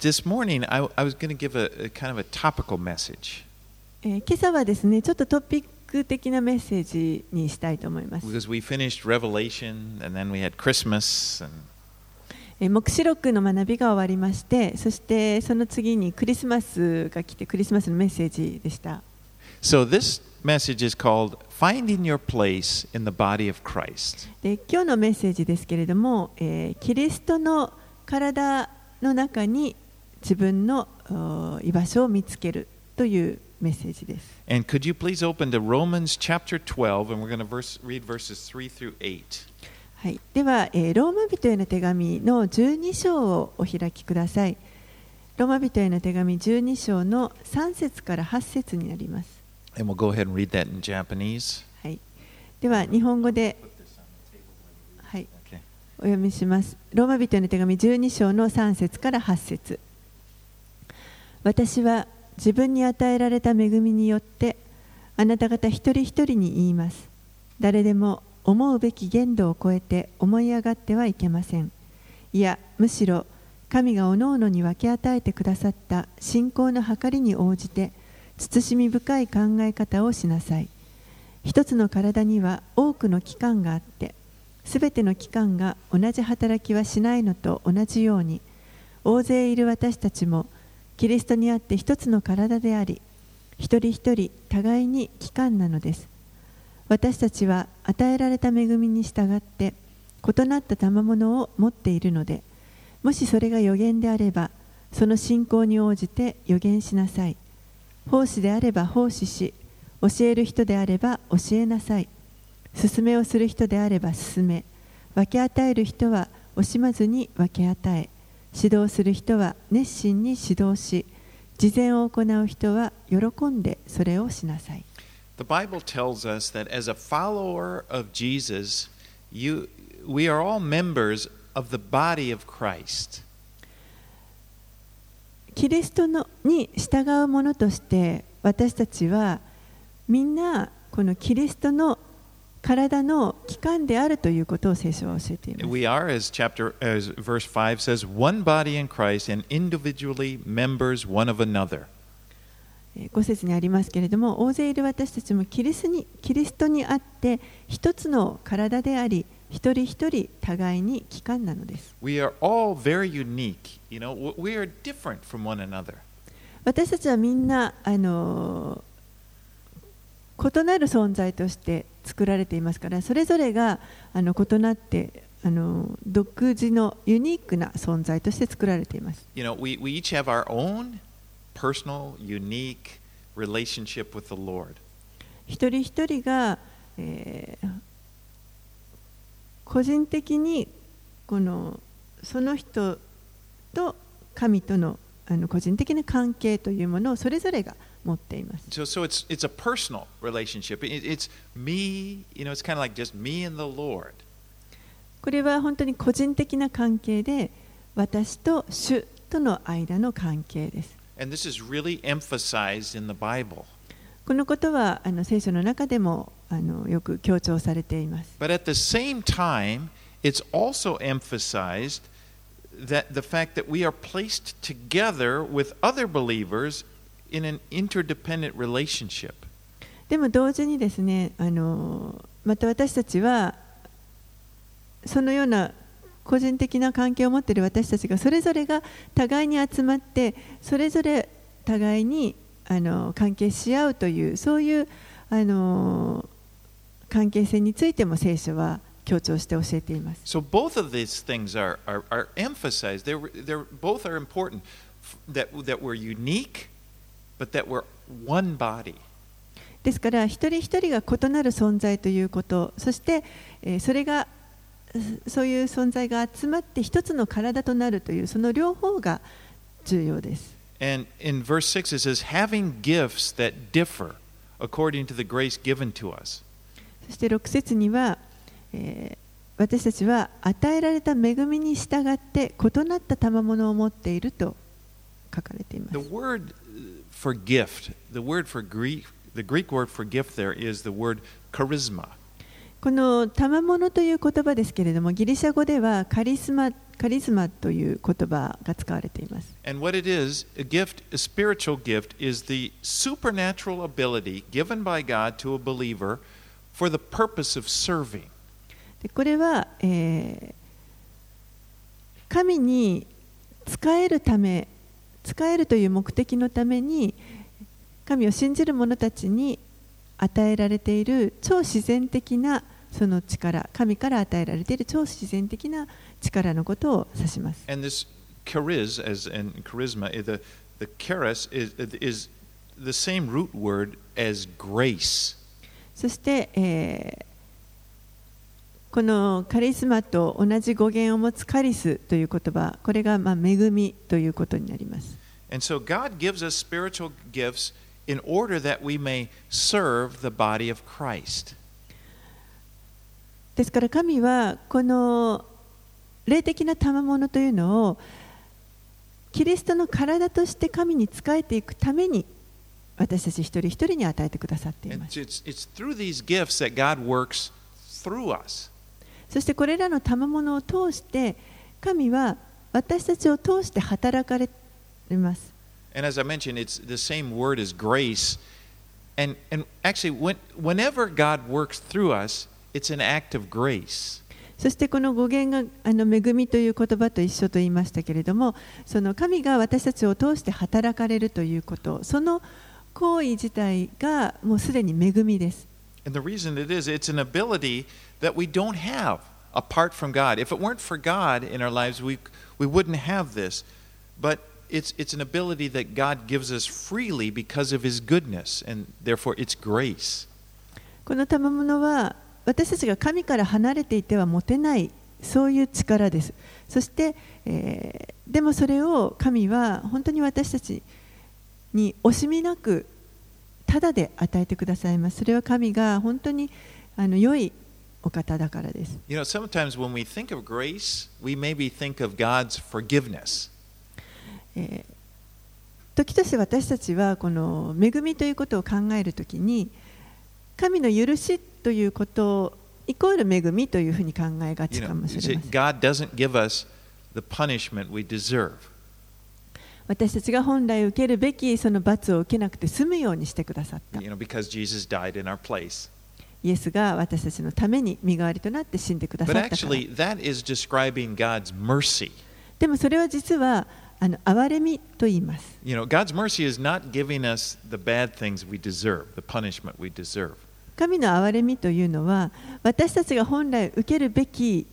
this morning I, I was going to give a, a kind of a topical message えー今朝はですねちょっとトピック的なメッセージにしたいと思います。because we finished Revelation and then we had Christmas and えー黙示録の学びが終わりましてそしてその次にクリスマスが来てクリスマスのメッセージでした。so this message is called Finding Your Place in the Body of Christ. で今日のメッセージですけれども、えーキリストの体の中に自分の居場所を見つけるというメッセージです。And could you please open Romans chapter 12 and we're going to read verses 3 through 8. はい、では、えー、ローマ人への手紙の12章をお開きください。ローマ人への手紙12章の3節から8節になります、はい、では日本語で、はい。お読みします。ローマ人への手紙12章の3節から8節。私は自分に与えられた恵みによってあなた方一人一人に言います。誰でも思うべき限度を超えて思い上がってはいけません。いや、むしろ神がおのおのに分け与えてくださった信仰の計りに応じて慎み深い考え方をしなさい。一つの体には多くの器官があってすべての器官が同じ働きはしないのと同じように大勢いる私たちもキリストにあって一つの体であり一人一人互いに器官なのです。私たちは与えられた恵みに従って異なった賜物を持っているのでもしそれが予言であればその信仰に応じて予言しなさい。奉仕であれば奉仕し教える人であれば教えなさい。勧めをする人であれば勧め。分け与える人は惜しまずに分け与え。指導する人は熱心に指導し慈善を行う人は喜んでそれをしなさい The Bible tells us that as a follower of Jesus, you, we are all members of the body of Christ. キリストのに従う者として私たちはみんなこのキリストの体の器官であるということを聖書は教えています We are, as chapter as verse five says, one body in Christ and individually members one of another. 5節にありますけれども大勢いる私たちもキリスにキリストにあって一つの体であり一人一人互いに器官なのです We are all very unique. You know, we are different from one another. 私たちはみんなあの異なる存在として作られていますからそれぞれがあの異なってあの独自のユニークな存在として作られています You know, we, we each have our own personal, unique relationship with the Lord. 一人一人が、えー個人的にこのその人と神とのあの個人的な関係というものをそれぞれが持っています。So, so it's it's a personal relationship. It, it's me. You know, it's kind of like just me and the Lord. これは本当に個人的な関係で私と主との間の関係です。And this is really emphasized in the Bible. このことはあの聖書の中でもあのよく強調されています。But at the same time, it's also emphasized that the fact that we are placed together with other believers in an interdependent relationship. でも同時にですねあのまた私たちはそのような個人的な関係を持っている私たちがそれぞれが互いに集まってそれぞれ互いにあの関係し合うというそういうあの関係性についても聖書は強調して教えています。So both of these things are, are, are emphasized. They're, they're, both are important. That, that we're unique, but that we're one body. ですから一人一人が異なる存在ということそして、えーそれがそそういう存在が集まって一つの体となるというその両方が重要です。And in verse 6, it says, having gifts that differ according to the grace given to us. そして6節には、えー私たちは与えられた恵みに従って異なった賜物を持っていると書かれています The。word for gift, the word for Greek, the Greek word for gift there is the word charisma. この賜物という言葉ですけれどもギリシャ語ではカリスマ カリスマという言葉が使われています。 And what it is, a gift, a spiritual gift, is the supernatural ability given by God to a believer for the purpose of serving. でこれは、えー神に使えるため 使えるという目的のために神を信じる者たちに与えられている超自然的なその力神から与えられている超自然的な力のことを指します。And this charis, as in charisma, eh, the, the charis is, is the same root word as grace. そして、えーこのカリスマと同じ語源を持つカリスという言葉、これがまあ恵みということになります。So、ですから神はこの霊的な賜物というのをキリストの体として神に仕えていくために私たち一人一人に与えてくださっています。It's, it's, it's そしてこれらの賜物を通して神は私たちを通して働かれます。And as I mentioned, it's the same word as grace. And, and actually, when, whenever God works through us, it's an act of grace. そしてこの語源があの恵みという言葉と一緒と言いましたけれどもその神が私たちを通して働かれるということその行為自体がもうすでに恵みです。And the reason it is, it's an ability that we don't have apart from God. If it weren't for God in our lives, we, we wouldn't have this. But it's, it's an ability that God gives us freely because of His goodness, and therefore it's grace. この賜物は私たちが神から離れていては持てないそういう力です。そして、えーでもそれを神は本当に私たちに惜しみなくただで与えてくださいます。それは神が本当にあの良いお方だからです。時として私たちはこの恵みということを考えるときに神の許しということをイコール恵みというふうに考えがちかもしれません。私たちが本来受けるべきその罰を受けなくて済むようにしてくださった。イエスが私たちのために身代わりとなって死んでくださったから actually, that is describing God's mercy. でもそれは実はあの憐れみと言います。You know, God's mercy is not giving us the bad things we deserve, the punishment we deserve. 神の憐れみというのは私たちが本来受けるべき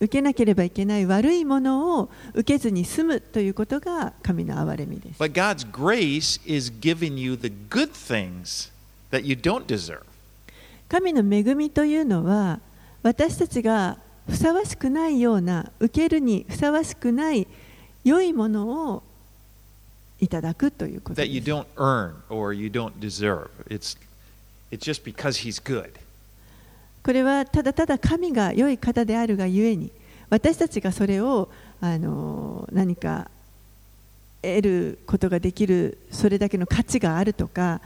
受けなければいけない悪いものを受けずに済むということが神の憐れみです。But God's grace is giving you the good things that you don't deserve. 神の恵みというのは私たちがふさわしくないような受けるにふさわしくない良いものをいただくということ that で you す。don't earn or you don't deserve. It's, it's just because He's good. これはただただ神が良い方であるがゆえに私たちがそれをあの何か得ることができるそれだけの価値があるとか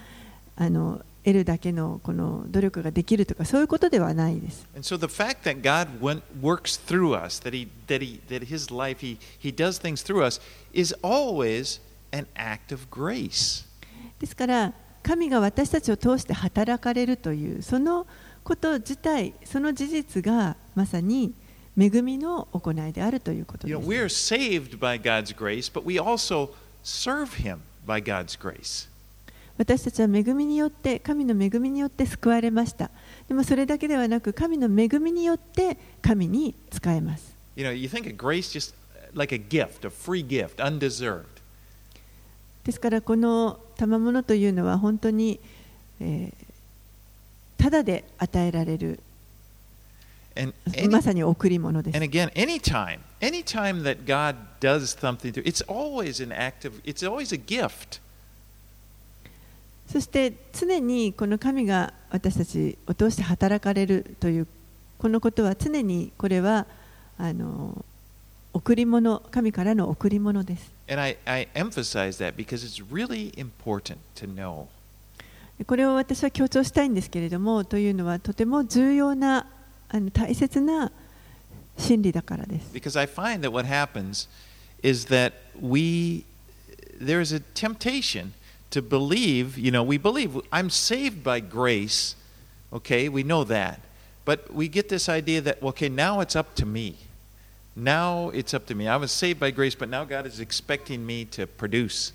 あの得るだけの,この努力ができるとかそういうことではないです。ですから、神が私たちを通して働かれるというそのこと自体、その事実がまさに恵みの行いであるということです。You know, 私たちは恵みによって神の恵みによって救われましたでもそれだけではなく神の恵みによって神に仕えます You know, you think of grace just like a gift, a free gift, undeserved. ですからこの賜物というのは本当に、えーただで与えられる And, any, まさに贈り物です and again, anytime, anytime that God does something, through, it's always an act of, it's always a gift. そして常にこの神が私たちを通して働かれるというこのことは常にこれはあの贈り物神からの贈り物です。これを私は強調したいんですけれどもというのはとても重要なあの大切な心理だからです。To believe, you know, we believe I'm saved by grace, okay, we know that. But we get this idea that, okay, now it's up to me. Now it's up to me. I was saved by grace, but now God is expecting me to produce.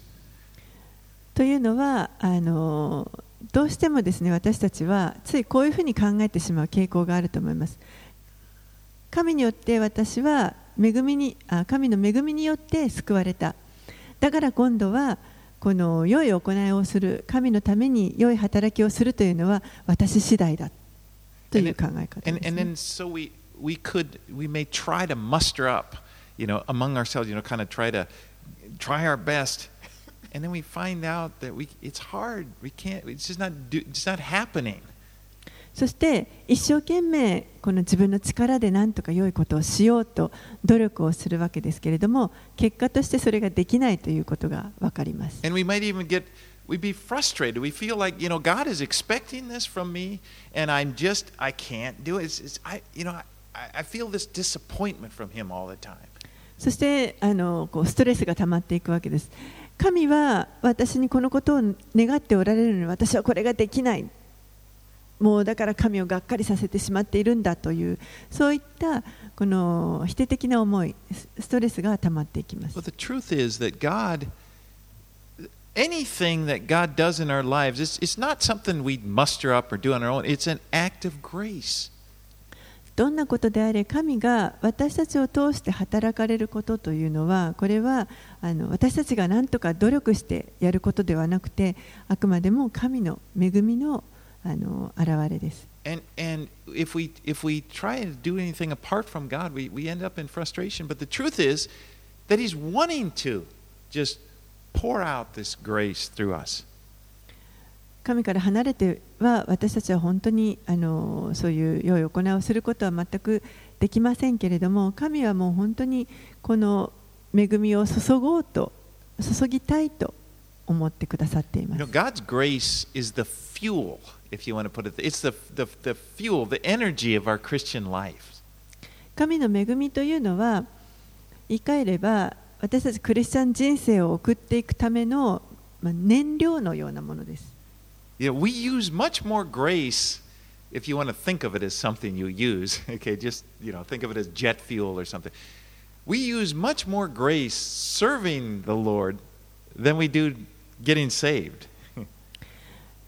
というのはあのどうしてもですね私たちはついこういうふうに考えてしまう傾向があると思います。神によって私は恵みにあ神の恵みによって救われた。だから今度はこの良い行いをする神のために良い働きをするというのは私次第だという考え方 And, ですね、then so we, we could, we may try to muster up, you know, among ourselves, you know, kind of try to try our best. And then we find out that we, it's hard. We can't, it's just not, do, it's not happening. そして一生懸命この自分の力で何とか良いことをしようと努力をするわけですけれども結果としてそれができないということが分かります。We be frustrated. We feel like, you know, God is expecting this from me, and I'm just, I can't do it. It's, it's, I, you know, I, I feel this disappointment from Him all the time. そしてあのこうストレスが溜まっていくわけです。神は私にこのことを願っておられるのに私はこれができない。もうだから神をがっかりさせてしまっているんだというそういったこの否定的な思い、スストレスが溜まっていきます But。the truth is that God, anything that God does in our lives, it's, it's not something we muster up or do on our own. It's an act of grace. どんなことであれ神が私たちを通して働かれることというのはこれはあの私たちが何とか努力してやることではなくてあくまでも神の恵みのあの現れです。And, and if, we, if we try to do anything apart from God, we, we end up in frustration. But the truth is that He's wanting to just pour out this grace through us. 神から離れては私たちは本当にあのそういう良い行いをすることは全くできませんけれども神はもう本当にこの恵みを注ごうと注ぎたいと思ってくださっていま You す know,。God's grace is the fuel, if you want to put it. It's the, the, the fuel, the energy of our Christian life. 神の恵みというのは言い換えれば私たちクリスチャン人生を送っていくための、まあ、燃料のようなものです。You know, we use much more grace if you want to think of it as something you use. Okay, just you know, think of it as jet fuel or something. We use much more grace serving the Lord than we do getting saved.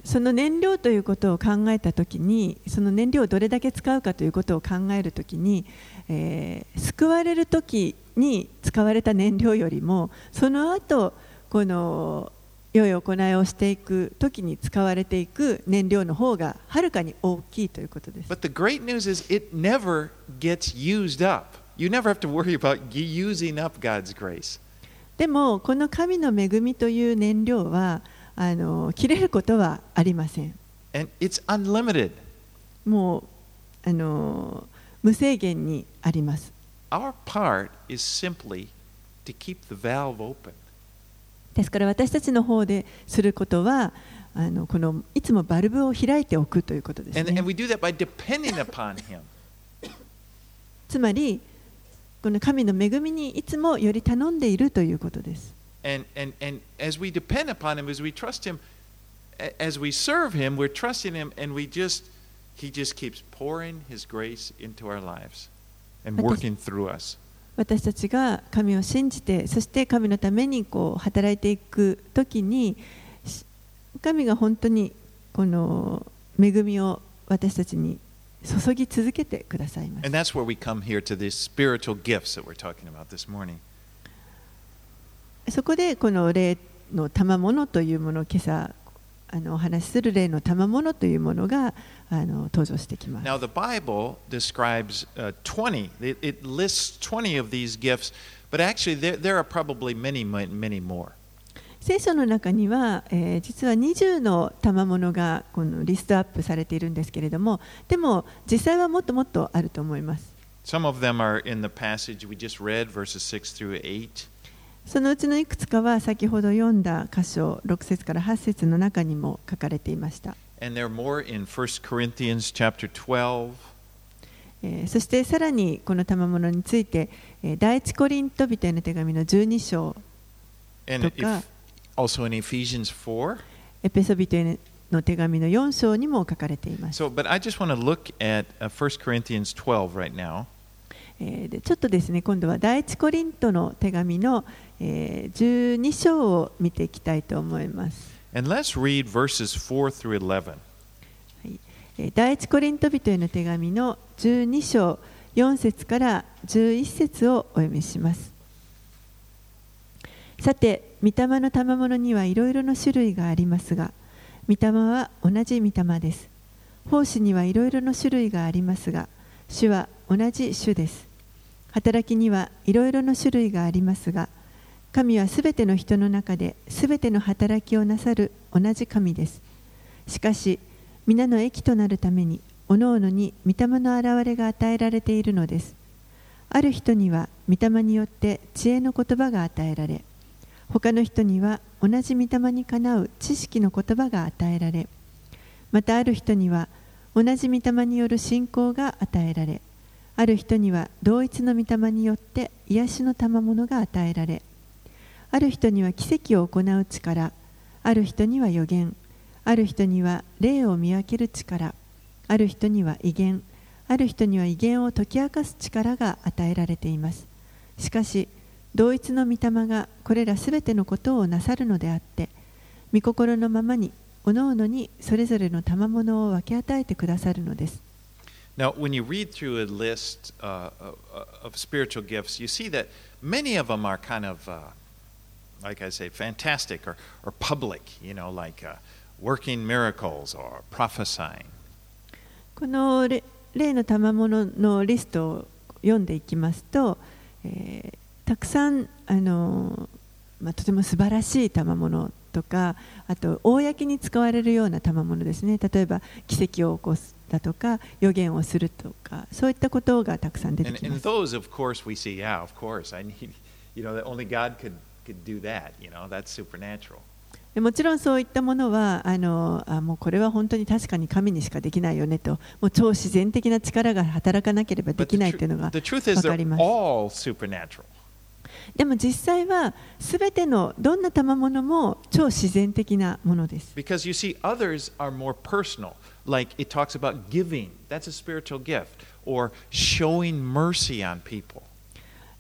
その燃料ということを考えたときにその燃料をどれだけ使うかということを考えるときに、えー救われるときに使われた燃料よりもその後この良い行いをしていくときに使われていく燃料の方がはるかに大きいということです。But the great news is it never gets used up. You never have to worry about using up God's grace. でもこの神の恵みという燃料はあの切れることはありません。And it's unlimited. もうあの無制限にあります。Our part is simply to keep the valve open. ですから私たちの方ですることはあのこのいつもバルブを開いておくということです And, ね and。we do that by depending upon Him. つまりこの神の恵みにいつもより頼んでいるということです。私たちが神を信じて、そして神のためにこう働いていく時に、神が本当にこの恵みを私たちに。注ぎ続けてくださいます And。that's where we come here to these spiritual gifts that we're talking about this morning. そこでこの霊の賜物というものを今朝あのお話しする霊の賜物というものがあの登場してきます。Now, the Bible describes uh, 20, it, it lists 20 of these gifts, but actually, there, there are probably many, many, many more. 聖書の中には、えー実は20の賜物がこのリストアップされているんですけれどもでも実際はもっともっとあると思います Some of them are in the passage we just read, verses 6 through 8. そのうちのいくつかは先ほど読んだ箇所6節から8節の中にも書かれていました、And there are more in 1 Corinthians chapter 12, えーそしてさらにこの賜物について、えー第一コリント人への手紙の12章 God. if, also in Ephesians 4. エペソ人への手紙の4章にも書かれています。So, but I just want to look at uh, 1 Corinthians 12 right now. えーでちょっとですね今度は第一コリントの手紙の、えー12章を見ていきたいと思います。And let's read verses 4 through 11. えー第一コリント人への手紙の12章4節から11節をお読みします。さて、御霊の賜物にはいろいろな種類がありますが、御霊は同じ御霊です。奉仕にはいろいろな種類がありますが、主は同じ主です。働きにはいろいろな種類がありますが、神はすべての人の中ですべての働きをなさる同じ神です。しかし、皆の益となるために、おのおのに御霊の現れが与えられているのです。ある人には御霊によって知恵の言葉が与えられ、他の人には同じ御霊にかなう知識の言葉が与えられ、またある人には同じ御霊による信仰が与えられ、ある人には同一の御霊によって癒しの賜物が与えられ、ある人には奇跡を行う力、ある人には予言、ある人には霊を見分ける力、ある人には威厳、ある人には威厳を解き明かす力が与えられています。しかし、同一の御霊がこれらすべてのことをなさるのであって、御心のままに、おのおのにそれぞれの賜物を分け与えてくださるのです。Now, when you read through a list uh, of, spiritual gifts, you see that many of them are kind of, uh, like I say, fantastic or, or public, you know, like uh, working miracles or prophesying. この例例の賜物のリストを読んでいきますと、えーたくさんあの、まあ、とても素晴らしい賜物とかあと公に使われるような賜物ですね。例えば奇跡を起こすだとか予言をするとかそういったことがたくさん出てきます。もちろんそういったものはあのあもうこれは本当に確かに神にしかできないよねともう超自然的な力が働かなければできないというのがわかります。でも実際は全てのどんな賜物も超自然的なものです。Because you see, others are more personal. Like it talks about giving, that's a spiritual gift, or showing mercy on people.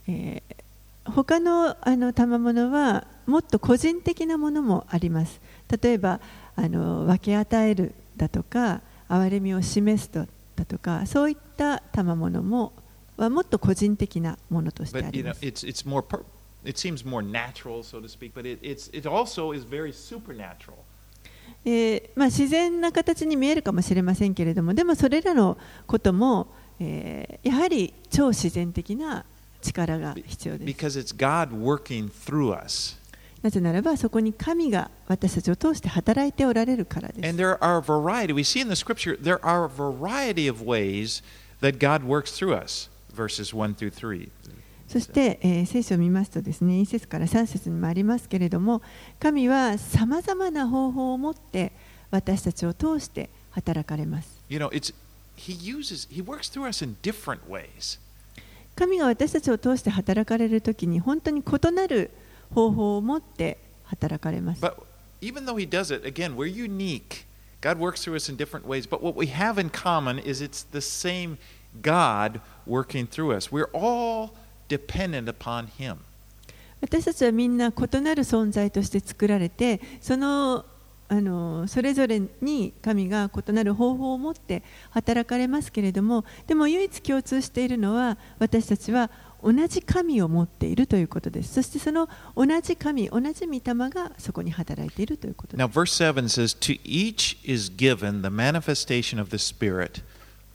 えー他のあの賜物はもっと個人的なものもあります。例えばあの分け与えるだとか憐れみを示すだとかそういった賜物もはもっと個人的なものとしてあ But り you ま know, す。it's it's more per- it seems more natural, so to speak, but it, it's it also is very supernatural. えーまあ、自然な形に見えるかもしれませんけれどもでもそれらのことも、えーやはり超自然的な力が必要です。Because it's God working through us. なぜならばそこに神が私たちを通して働いておられるからです And。there are a variety. We see in the scripture there are a variety of ways that God works through us. Verses 1 through 3. そして、えー聖書を見ますとですね1節から3節にもありますけれども神はさまざまな方法を持って私たちを通して働かれます You know, it's he uses he works through us in different ways. 神が私たちを通して働かれるときに本当に異なる方法を持って働かれます But even though he does it, again, we're unique. God works through us in different ways, but what we have in common is it's the same God working through us. We're all dependent upon him. 私たちはみんな異なる存在として作られてそのあのそれぞれに神が異なる方法を持って働かれますけれどもでも唯一共通しているのは私たちは同じ神を持っているということですそしてその同じ神同じ御霊がそこに働いているということです Now, verse 7 says, To each is given the manifestation of the Spirit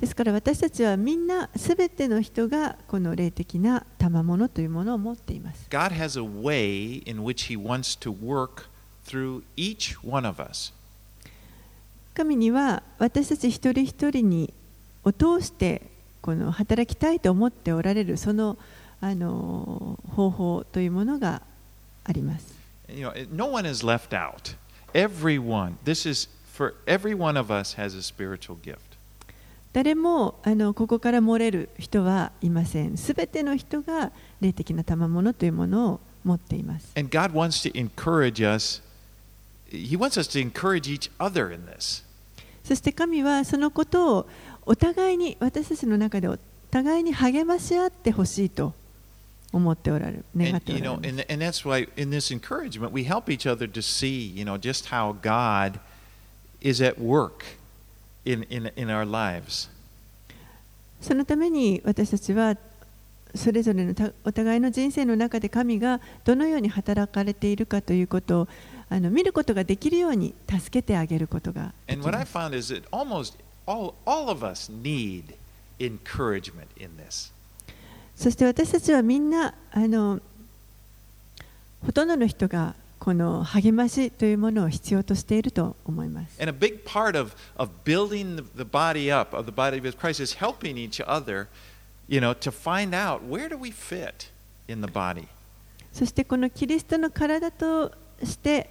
ですから私たちはみんなすべての人がこの霊的な賜物というものを持っています God has a way in which He wants to work through each one of us. 神には私たち一人一人にを通してこの働きたいと思っておられるそのあの方法というものがあります。You know, no one is left out. Everyone, this is for every one of us has a spiritual gift. 誰もあのここから漏れる人はいません。すべての人が霊的な賜物というものを持っています。And God wants to encourage us. He wants us to encourage each other in this. そして神はそのことをお互いに私たちの中でお互いに励まし合ってほしいと思っておられる願っ And, てお you ら know, れます and, and that's why in this encouragement we help each other to see, you know, just how God is at work in, in, in our lives. そのために私たちはそれぞれのたお互いの人生の中で神がどのように働かれているかということをあの見ることができるように助けてあげることがで And き what I ます。found is that almost all, all of us need encouragement in this. そして私たちはみんなあのほとんどの人がこの励ましというものを必要としていると思います。And a big part of, of building the, body up, of the body of Christ, is helping each other, you know, to find out where do we fit in the body. そしてこのキリストの体として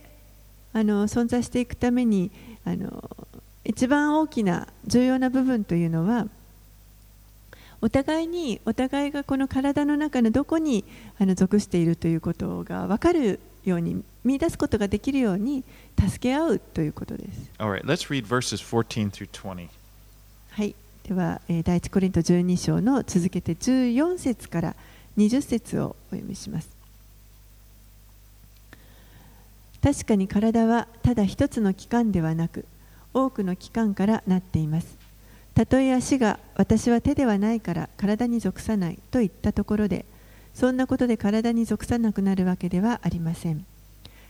あの存在していくためにあの一番大きな重要な部分というのはお互いにお互いがこの体の中のどこにあの属しているということが分かるように見出すことができるように助け合うということです。Right, let's read verses 14 through 20. はい、では、えー第一コリント12章の続けて14節から20節をお読みします。確かに体はただ一つの器官ではなく多くの器官からなっています。たとえ足が私は手ではないから体に属さないと言ったところでそんなことで体に属さなくなるわけではありません。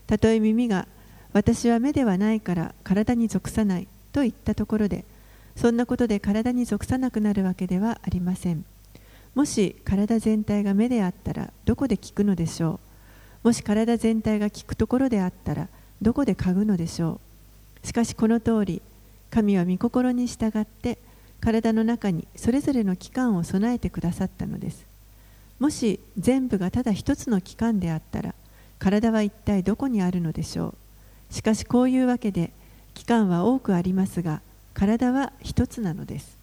たとえ耳が私は目ではないから体に属さないと言ったところでそんなことで体に属さなくなるわけではありません。もし体全体が目であったらどこで聞くのでしょう？もし体全体が聞くところであったらどこで嗅ぐのでしょう？しかしこの通り神は御心に従って体の中にそれぞれの器官を備えてくださったのです。もし全部がただ一つの器官であったら体は一体どこにあるのでしょうしかしこういうわけで器官は多くありますが体は一つなのです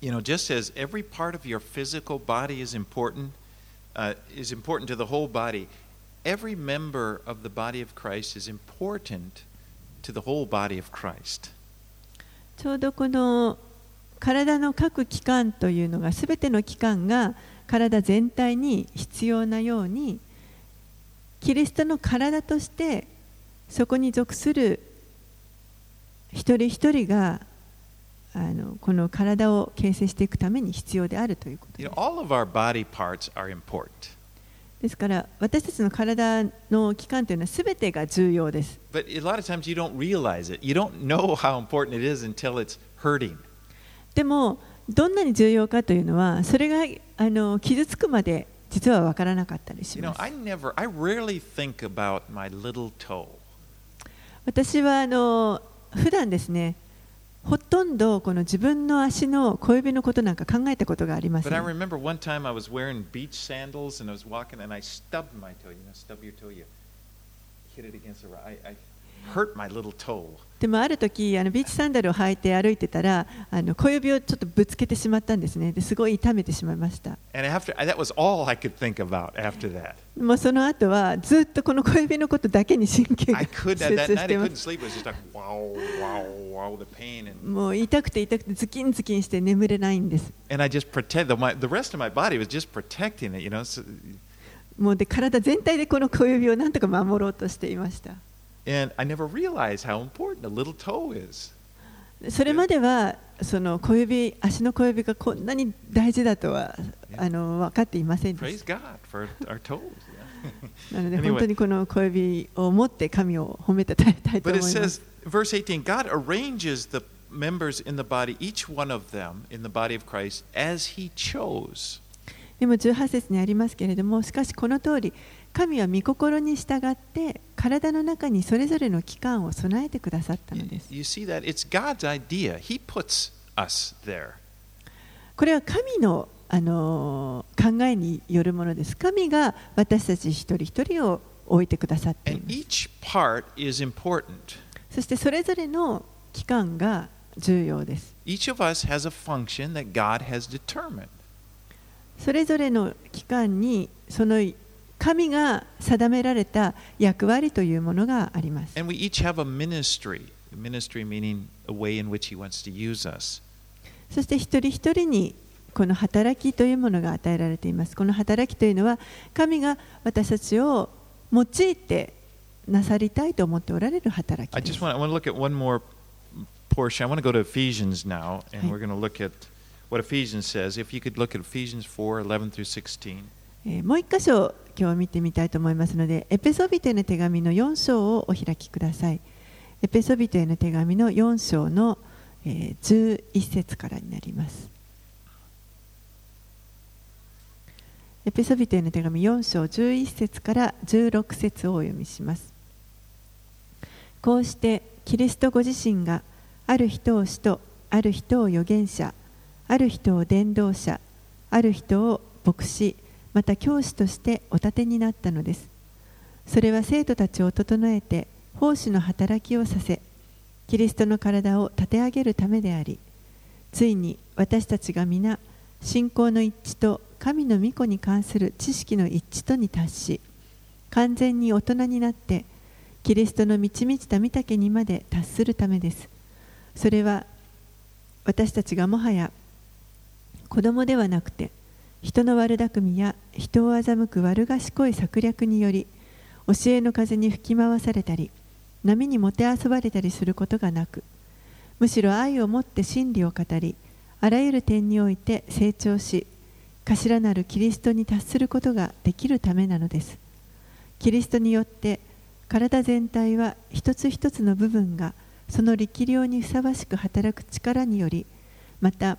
You know, just as every part of your physical body is important, uh, is important to the whole body, every member of the body of Christ is important to the whole body of Christ. ちょうどこの体の各器官というのが全ての器官が体全体に必要なようにキリストの体としてそこに属する一人一人があのこの体を形成していくために必要であるということです。ですから私たちの体の器官というのは全てが重要です。でもどんなに重要かというのはそれがあの傷つくまで実は分からなかったりします。私はあの普段ですね、ほとんどこの自分の足の小指のことなんか考えたことがありません。でもある時あのビーチサンダルを履いて歩いてたらあの小指をちょっとぶつけてしまったんですね。すごい痛めてしまいました。もうその後はずっとこの小指のことだけに神経が集中してますもう痛くて痛くてズキンズキンして眠れないんです。もうで体全体でこの小指をなんとか守ろうとしていました。And I never realized how important a little toe is. それまではその小指足の小指がこんなに大事だとはあの分かっていませんでし.たなので本当にこの小指を持って神を褒めたたえたいと思います verse 18, God arranges the members in the body, each one of them in the body of Christ, as He chose. でも18節にありますけれどもしかしこの通り神は御心に従って体の中にそれぞれの器官を備えてくださったのです。これは神の,あの考えによるものです。神が私たち一人一人を置いてくださっていま。そしてそれぞれの器官が重要です。それぞれの器官にその神が定められた役割というものがあります。And we each have a ministry. Ministry meaning a way in which He wants to use us. そして一人一人にこの働きというものが与えられています。この働きというのは神が私たちを用いてなさりたいと思っておられる働 I きで just す。want, I want to look at one more portion. I want to go to Ephesians now, and we're going to look at what Ephesians says. If you could look at Ephesians 4 11 through 16. えーもう一箇所今日見てみたいと思いますので、エペソビトへの手紙の4章をお開きください。エペソビトへの手紙の4章の、え11節からになります。エペソビトへの手紙4章11節から16節をお読みします。こうしてキリストご自身がある人を使徒、ある人を預言者、ある人を伝道者、ある人を牧師、また教師としてお立てになったのです。それは生徒たちを整えて奉仕の働きをさせ、キリストの体を立て上げるためであり、ついに私たちが皆信仰の一致と神の御子に関する知識の一致とに達し、完全に大人になって、キリストの満ち満ちた御丈にまで達するためです。それは私たちがもはや子供ではなくて人の悪巧みや人を欺く悪賢い策略により教えの風に吹き回されたり波にもてあそばれたりすることがなくむしろ愛を持って真理を語りあらゆる点において成長し頭なるキリストに達することができるためなのです。キリストによって体全体は一つ一つの部分がその力量にふさわしく働く力によりまた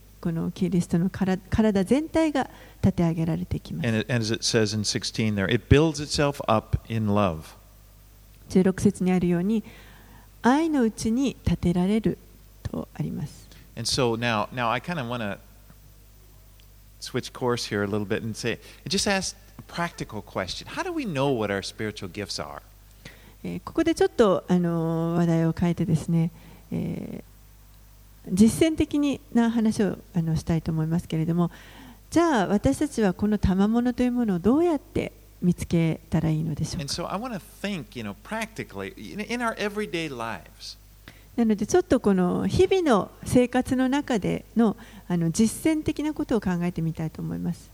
このキリストの体体全体が立て上げられていきます And as it says in 16 there, it builds itself up in love. 16節にあるように愛のうちに立てられるとあります And so now, now I kind of want to switch course here a little bit and say, just ask a practical question. How do we know what our spiritual gifts are? えーここでちょっとあの話題を変えてですね、えー実践的な話をあのしたいと思いますけれどもじゃあ私たちはこの賜物というものをどうやって見つけたらいいのでしょうか？なのでちょっとこの日々の生活の中での,あの実践的なことを考えてみたいと思います。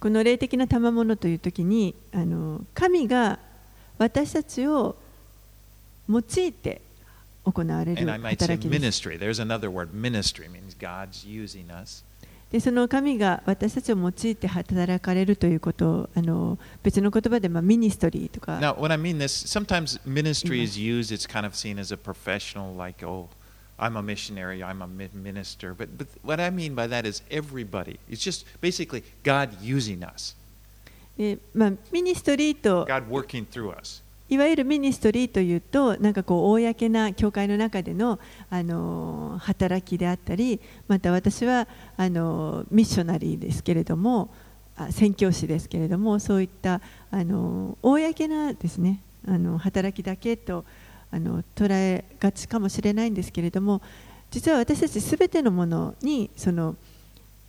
この霊的な賜物というときにあの神が私たちを用いて行われる働きです。でその神が私たちを用いて働かれるということをあの別の言葉で、まあ、ミニストリーとか Now, when I mean this, sometimes ministry is used, it's kind of seen as a professional, like, oh, I'm a missionary, I'm a mi- minister. But, but what I mean by that is everybody. It's just basically God using us, でまあ、ミニストリーと God working through us. いわゆる ministry というとなんかこう公な教会の中での、あの働きであったりまた私はあの missionary ですけれどもあ宣教師ですけれどもそういったあの公なですねあの働きだけとあの捉えがちかもしれないんですけれども実は私たちすべてのものにその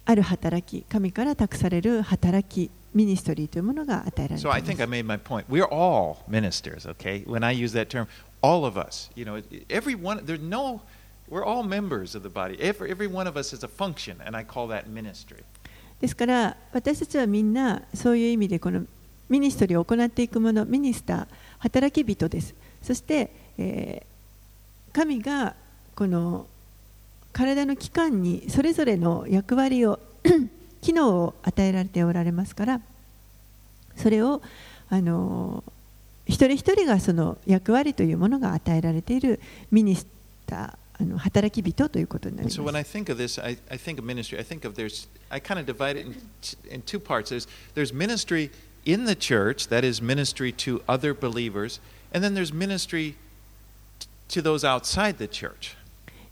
ある働き神から託される働きミニストリーというものが与えられてい So ま I す think I made my point. We're all ministers, okay? When I use that term, all of us, you know, every one, there's no, we're all members of the body. Every, every one of us is a function, and I call that ministry. ですから私たちはみんなそういう意味でこのミニストリーを行っていくものミニスター働き人ですそして、えー神がこの体の器官にそれぞれの役割を機能を与えられておられますからそれをあの一人一人がその役割というものが与えられているミニスターあの働き人ということになり And ま so when I。think of this, I, I think of ministry. I think of there's, I kind of divide it in, t- in two parts. There's, there's ministry in the church, that is ministry to other believers, and then there's ministry to those outside the church.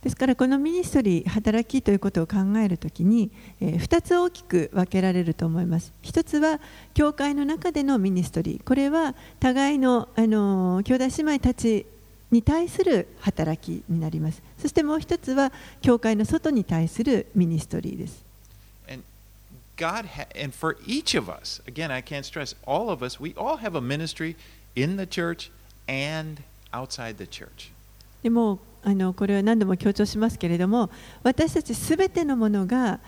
ですからこの ministry 働きということを考えるときに、えー2つ大きく分けられると思います。一つは教会の中での ministry これは互いの、あのー兄弟姉妹たちに対する働きになります。そしてもう一つは教会の外に対する ministry です。And God, ha- and for each of us, again, I can't stress, all of us, we all have a ministry in the church and outside the church. でもあのこれは何度も強調しますけれども私たちすべてのものが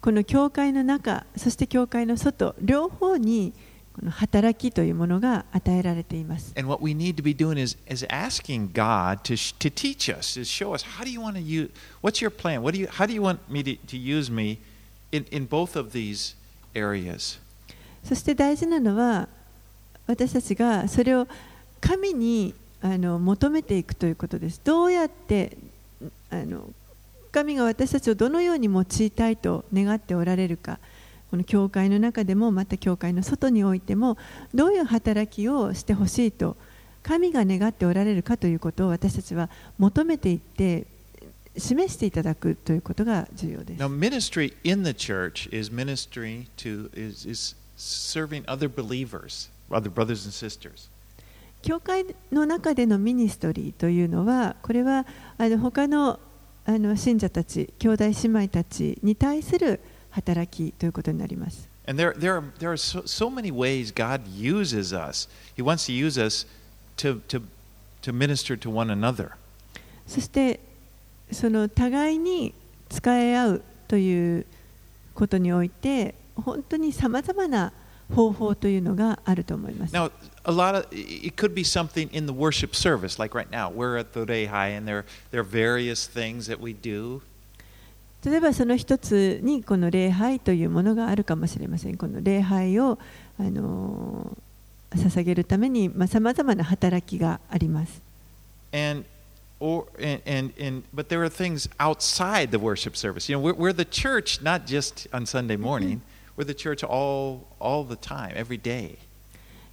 この教会の中そして教会の外両方にこの働きというものが与えられています。そして大事なのは私たちがそれを神にあの求めていくということです。どうやってあの神が私たちをどのように用いたいと願っておられるかこの教会の中でもまた教会の外においてもどういう働きをしてほしいと神が願っておられるかということを私たちは求めていって示していただくということが重要です Now, ministry in the church is ministry to, is, is serving other believers, other brothers and sisters. 教会の中でのミニストリーというのはこれはあの他の,あの信者たち兄弟姉妹たちに対する働きということになります。そしてその互いに使い合うということにおいて本当にさまざまな方法というのがあると思います。Now, a lot of it could be something in the worship service, like right now. We're at the Rehai, and there, there are various things that we do. 例えばその一つにこの礼拝というものがあるかもしれません。この礼拝をあの捧げるためにさまざ、まな働きがあります。And or and, and, and but there are things outside the worship service. You know, we're, we're the church not just on Sunday morning. We're the church all all the time, every day.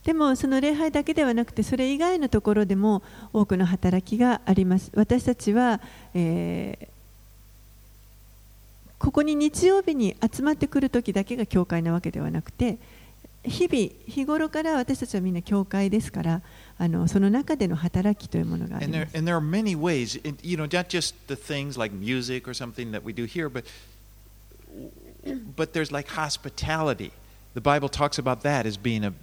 でもその礼拝だけではなくてそれ以外のところでも多くの働きがあります。私たちは、えーここに日曜日に集まってくる時だけが教会なわけではなくて日々日頃から私たちはみんな教会ですからあのその中での働きというものがあり And ま there す。and there are many ways. You know, not just the things like music or something that we do here, but but there's like hospitality. The Bible talks about that as being a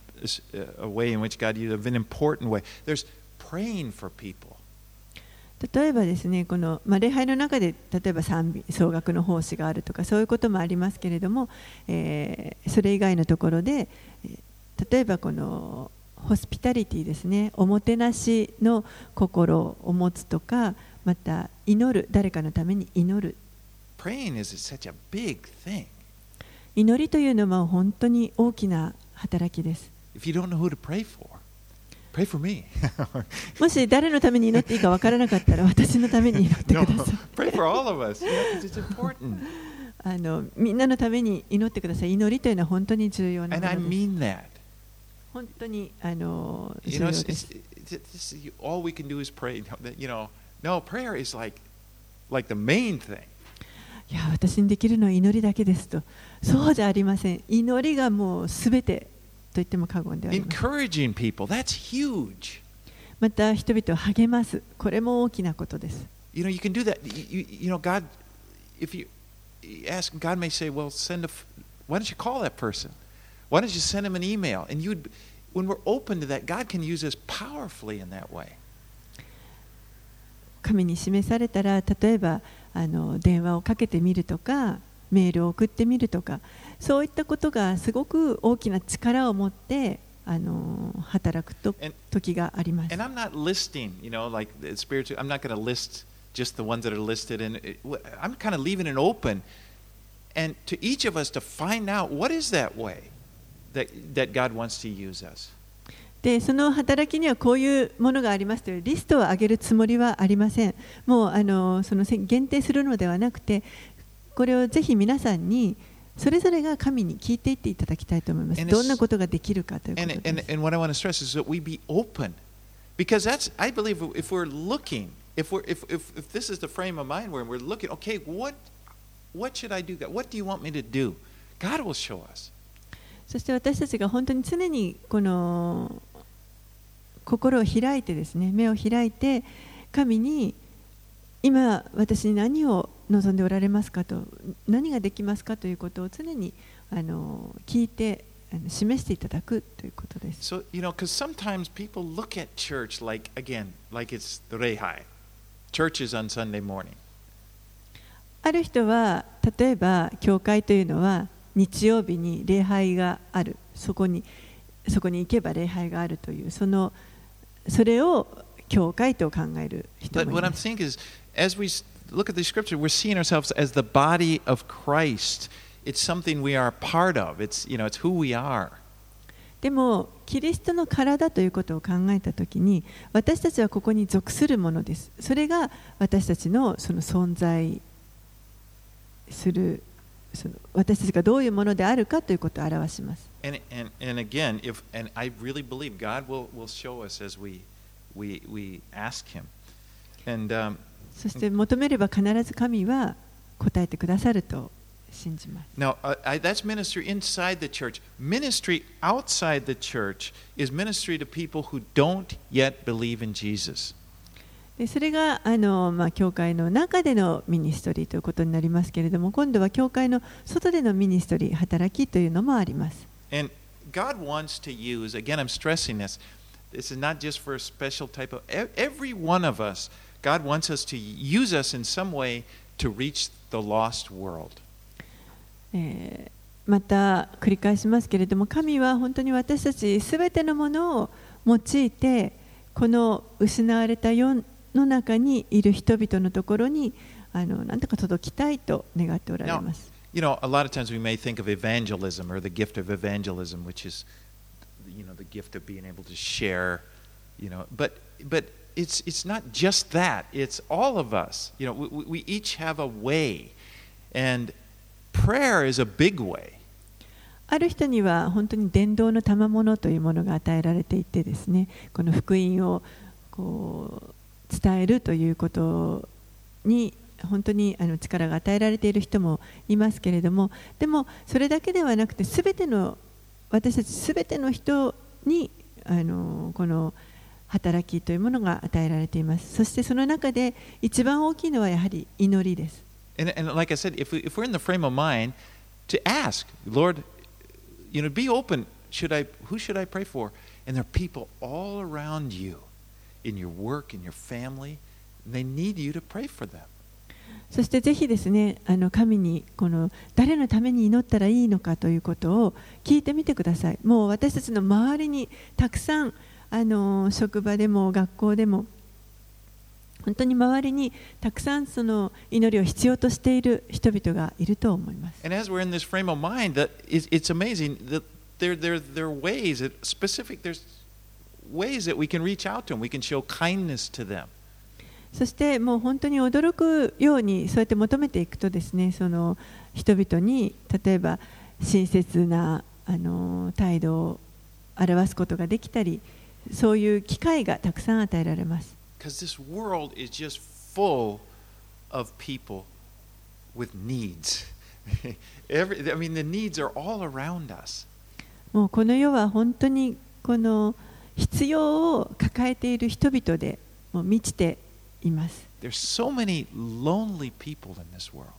a way in which God used an important way. There's praying for people. 例えばですねこの、まあ、礼拝の中で例えば賛美総額の奉仕があるとかそういうこともありますけれども、えーそれ以外のところで、えー例えばこのホスピタリティですねおもてなしの心を持つとかまた祈る誰かのために祈る祈りというのは本当に大きな働きです。もし誰のために祈っていいか分からなかったら私のために祈ってください。みんなのために祈ってください。祈りというのは本当に重要な。本当にあの。いや私にできるのは祈りだけですと。そうじゃありません。祈りがもうすべてと言っても過言ではありません。Encouraging people, that's huge. また人々を励ます。これも大きなことです。You know, you can do that. You, you, know, God, if you ask, God may say, well, send a, why don't you call that person? Why don't you send him an email? And you'd, when we're open to that, God can use us powerfully in that way. 神に示されたら例えばあの電話をかけてみるとかメールを送ってみるとかそういったことがすごく大きな力を持ってあの働くと時があります And。I'm not listing, you know, like the spiritual, I'm not going to list just the ones that are listed. And it, I'm kind of leaving it open. And to each of us to find out what is that way that, that God wants to use us. でその働きにはこういうものがありますというリストを上げるつもりはありません。もうあのその限定するのではなくてこれをぜひ皆さんにそれぞれが神に聞いていっていただきたいと思います。どんなことができるかということです。そして私たちが本当に常にこの心を開いてですね目を開いて神に今私に何を望んでおられますかと何ができますかということを常にあの聞いて示していただくということです。So, you know, because sometimes people look at church like, again, like it's the Rehai. Church is on Sunday morning. ある人は例えば教会というのは日曜日に礼拝があるそこにそこに行けば礼拝があるというそのそれを教会と考える人も。でも、キリストの体ということを考えたときに、私たちはここに属するものです。それが私たちのその存在するその私たちがどういうものであるかということを表します And, and, and again, if, and I really believe God will, will show us as we, we, we ask Him. And, um, そして求めれば必ず神は答えてくださると信じます Now, uh, I, that's ministry inside the church. Ministry outside the church is ministry to people who don't yet believe in Jesus. でそれがあの、ま、教会の中での ministry ということになりますけれども今度は教会の外での ministry 働きというのもあります。えまた繰り返しますけれども、神は本当に私たち全てのものを用いて、この失われたの中にいる人々のところにあのなんとか届きたいと願っておられます。You know, a lot of times we may think of evangelism or the gift of evangelism, which is, you know, the gift of being able to share, you know, but but it's it's not just that. It's all of us. You know, we, we- we each have a way, and prayer is a big way. ある人には本当に伝道の賜物というものが与えられていてですねこの福音をこう伝えるということに本当にあの力が与えられている人もいますけれどもでもそれだけではなくて全ての私たち全ての人にあのこの働きというものが与えられていますそしてその中で一番大きいのはやはり祈りです And, and like I said, if, we, if we're in the frame of mind to ask, Lord, you know, be open. Should I, who should I pray for? And there are people all around you そしてぜひですね、神にこの誰のために祈ったらいいのかということを聞いてみてください。もう私たちの周りにたくさん職場でも学校でも本当に周りにたくさんその祈りを必要としている人々がいると思います。そしてもう本当に驚くようにそうやって求めていくとですね人々に例えば親切な態度を表すことができたりそういう機会がたくさん与えられます。の世は本当にこの必要を抱えている人々でもう満ちています There's so many lonely people in this world.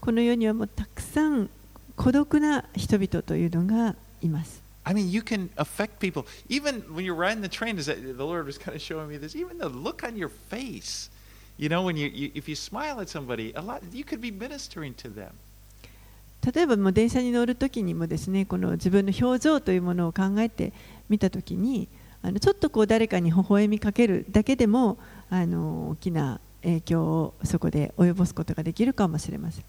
この世にはもうたくさん孤独な人々というのがいます I mean, you can affect people. Even when you're riding the train, is that the Lord was kind of showing me this. Even the look on your face, you know, when you, you if you smile at somebody, a lot you could be ministering to them. 例えばもう電車に乗るときにもですねこの自分の表情というものを考えてみたときにあのちょっとこう誰かに微笑みかけるだけでもあの大きな影響をそこで及ぼすことができるかもしれません。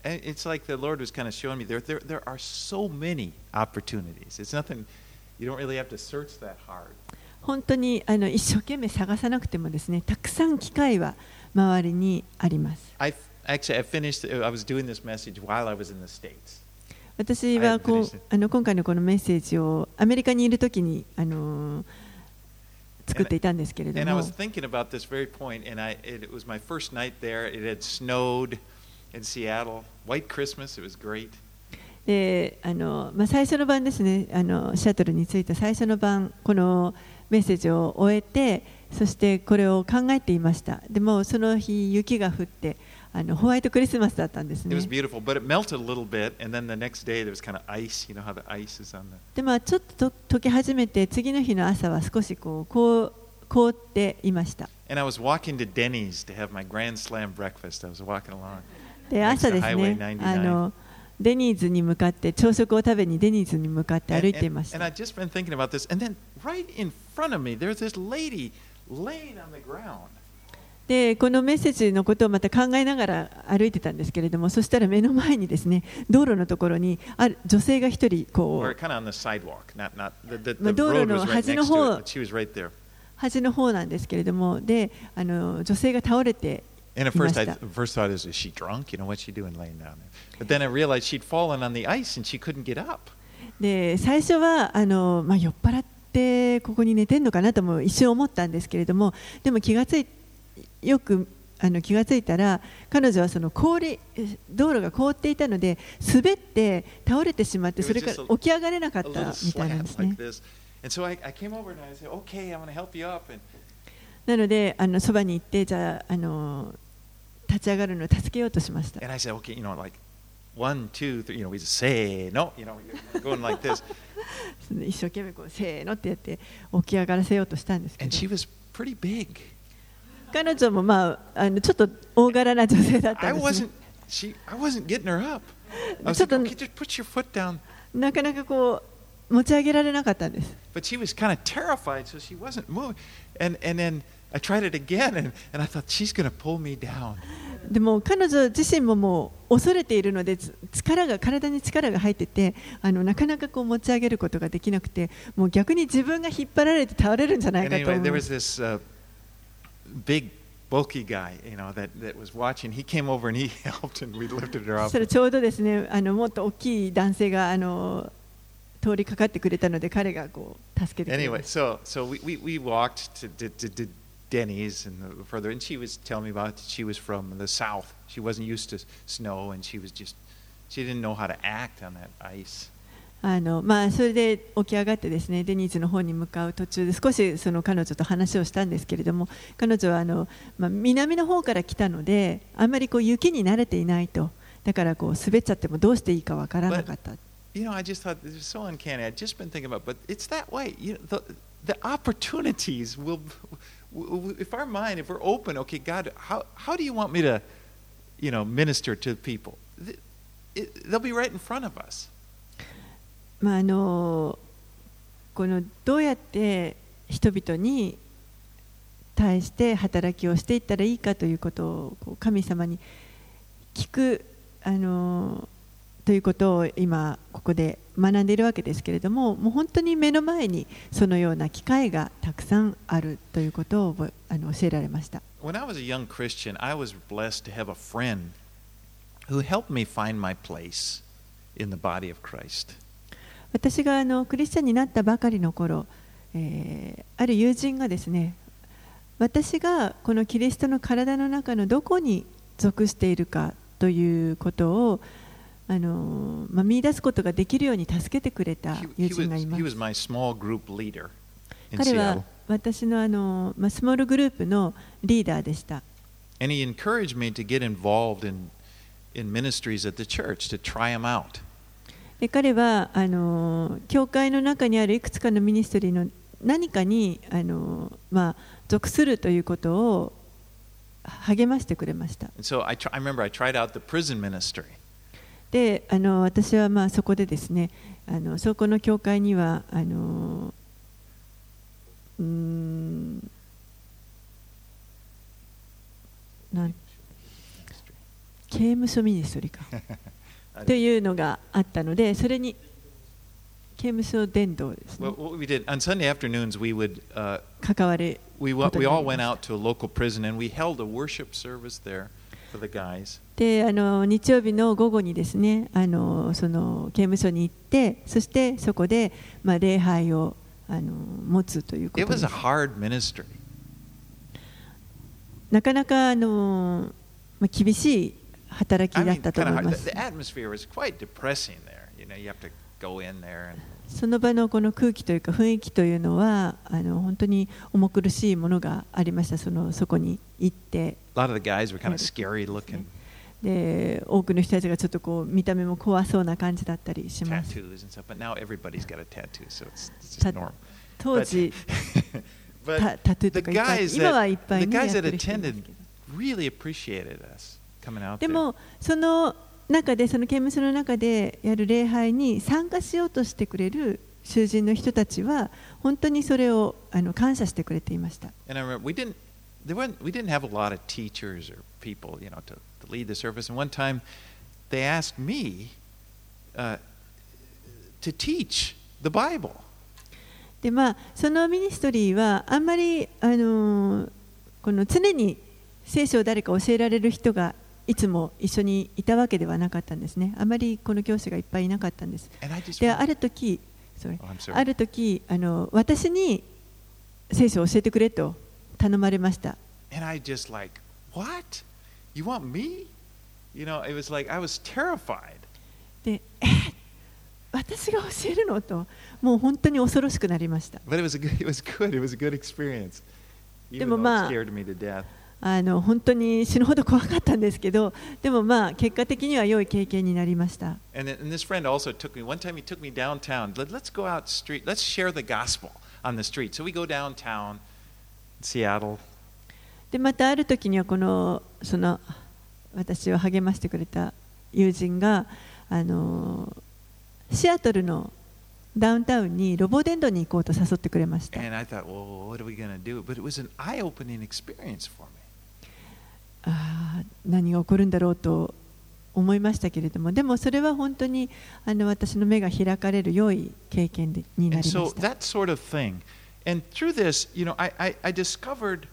本当にあの一生懸命探さなくてもですね、たくさん機会は周りにあります。私はこうあの今回のこのメッセージをアメリカにいるときにあの。作っていたんですけれども。で、あの、まあ、最初の晩ですね、あの、シャトルに着いた最初の晩、このメッセージを終えて。そして、これを考えていました。でも、その日、雪が降って。あのホワイトクリスマスだったんですね。でも、ちょっと,と溶け始めて、次の日の朝は少しこう凍,凍っていました。で、朝ですね、デニーズに向かって、朝食を食べにデニーズに向かって歩いていました。でこのメッセージのことをまた考えながら歩いてたんですけれども、そしたら目の前にですね道路のところにある女性が一人こう、まあ、道路の端の方端の方なんですけれども、であの女性が倒れて、最初はあの、まあ、酔っ払って、ここに寝てるのかなとも一瞬思ったんですけれども、でも気がついて。よくあの気がついたら彼女はその氷道路が凍っていたので滑って倒れてしまってそれから起き上がれなかったみたいなんですね。なのであのそばに行ってじゃあ,あの立ち上がるのを助けようとしました。一生懸命こうせーのってやって起き上がらせようとしたんです。彼女も、まあ、あのちょっと大柄な女性だったんです、ね。ちょっと、like, なかなかこう持ち上げられなかったんです。でも彼女自身ももう恐れているので力が体に力が入っててあのなかなかこう持ち上げることができなくてもう逆に自分が引っ張られて倒れるんじゃないかと。big, bulky guy, you know, that, that was watching. He came over and he helped, and we lifted her そ up. したらちょうどですねあのもっと大きい男性があの通りかかってくれたので彼がこう助けてくれま Anyway, した。 so so we, we, we walked to, to, to, to Denny's and the- further, and she was telling me about she was from the south. She wasn't used to snow, and she was just she didn't know how to act on that ice. あのまあ、それで起き上がってですねデニーズの方に向かう途中で少しその彼女と話をしたんですけれども彼女はあの、まあ、南の方から来たのであんまりこう雪に慣れていないとだからこう滑っちゃってもどうしていいかわからなかった。You know, I just thought this was so uncanny. I'd just been thinking about, but it's that way. You know, the the opportunities will, if our mind, if we're open, okay, God, how how do you want me to, you know, minister to people? They'll be right in front of us. まあ、あのこのどうやって人々に対して働きをしていったらいいかということを神様に聞くあのということを今ここで学んでいるわけですけれどももう本当に目の前にそのような機会がたくさんあるということを覚あの教えられました。When I was a young Christian, I was blessed to have a friend who helped me find my place in the body of Christ. 私があのクリスチャンになったばかりの頃、えーある友人がですね私がこのキリストの体の中のどこに属しているかということをあの、まあ、見出すことができるように助けてくれた友人がいます彼は.私のあの、まあ、スモールグループのリーダーでした And he encouraged me to get involved in, in ministries at the church to try them out. で彼はあの教会の中にあるいくつかのミニストリーの何かにあの、まあ、属するということを励ましてくれました And so I, tr- I remember I tried out the prison ministry. であの私はまあそこでですねあのそこの教会にはあのうーんなん刑務所ミニストリーか というのがあったのでそれに刑務所伝道ですね Well, what we did on Sunday afternoons, we would uh, 関わる we こ wa- と we all went out to a local prison and we held a worship service there for the guys. であの日曜日の午後にですねあのその刑務所に行ってそしてそこで、まあ、礼拝をあの持つというこ It と was で a す hard ministry. なかなかあの、まあ、厳しい働きだったと思います。その場のこの空気というか雰囲気というのはあの本当に重苦しいものがありました、そ,のそこに行って。で多くの人たちがちょっとこう見た目も怖そうな感じだったりします。当時、今はいっぱい、でもその中でその刑務所の中でやる礼拝に参加しようとしてくれる囚人の人たちは本当にそれをあの感謝してくれていました。でまあそのミニストリーはあんまり、あの、この常に聖書を誰か教えられる人がいつも一緒にいたわけではなかったんですね。あまりこの教師がいっぱいいなかったんです。で、ある時、ある時あの、私に聖書を教えてくれと頼まれました。で、えー、私が教えるのと、もう本当に恐ろしくなりました。でもまあ。あの本当に死ぬほど怖かったんですけど、でもまあ結果的には良い経験になりました。でまたある時にはこのその私を励ましてくれた友人があのシアトルのダウンタウンにロボデンドに行こうと誘ってくれました。あー何が起こるんだろうと思いましたけれどもでもそれは本当にあの私の目が開かれる良い経験でにな And りま so した that sort of thing. And through this, you know, I, I, I discovered,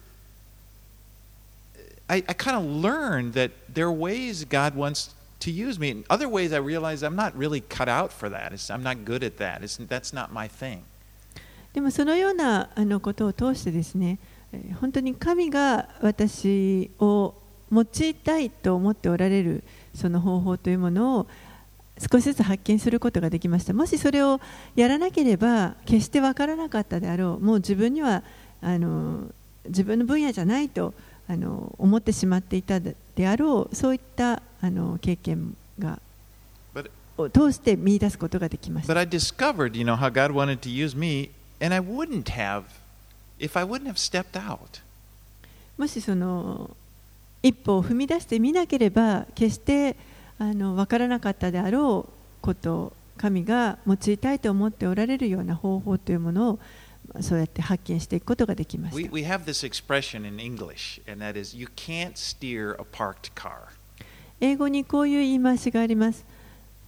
I, I kind of learned that there are ways God wants to use me. In other ways, I realized I'm not really cut out for that. It's, I'm not good at that. It's, that's not my thing. でもそのようなあのことを通してですねえー本当に神が私を用いたいと思っておられるその方法というものを少しずつ発見することができました。もしそれをやらなければ決して分からなかったであろう。もう自分にはあの自分の分野じゃないとあの思ってしまっていたであろうそういったあの経験が But, を通して見出すことができました but I discovered, you know, how God wanted to use me, and I wouldn't have if I wouldn't have stepped out. もしその一歩を踏み出してみなければ決してあの分からなかったであろうこと神が用いたいと思っておられるような方法というものをまあそうやって発見していくことができまし We, た we have this expression in English, and that is, you can't steer a parked car. 英語にこういう言い回しがあります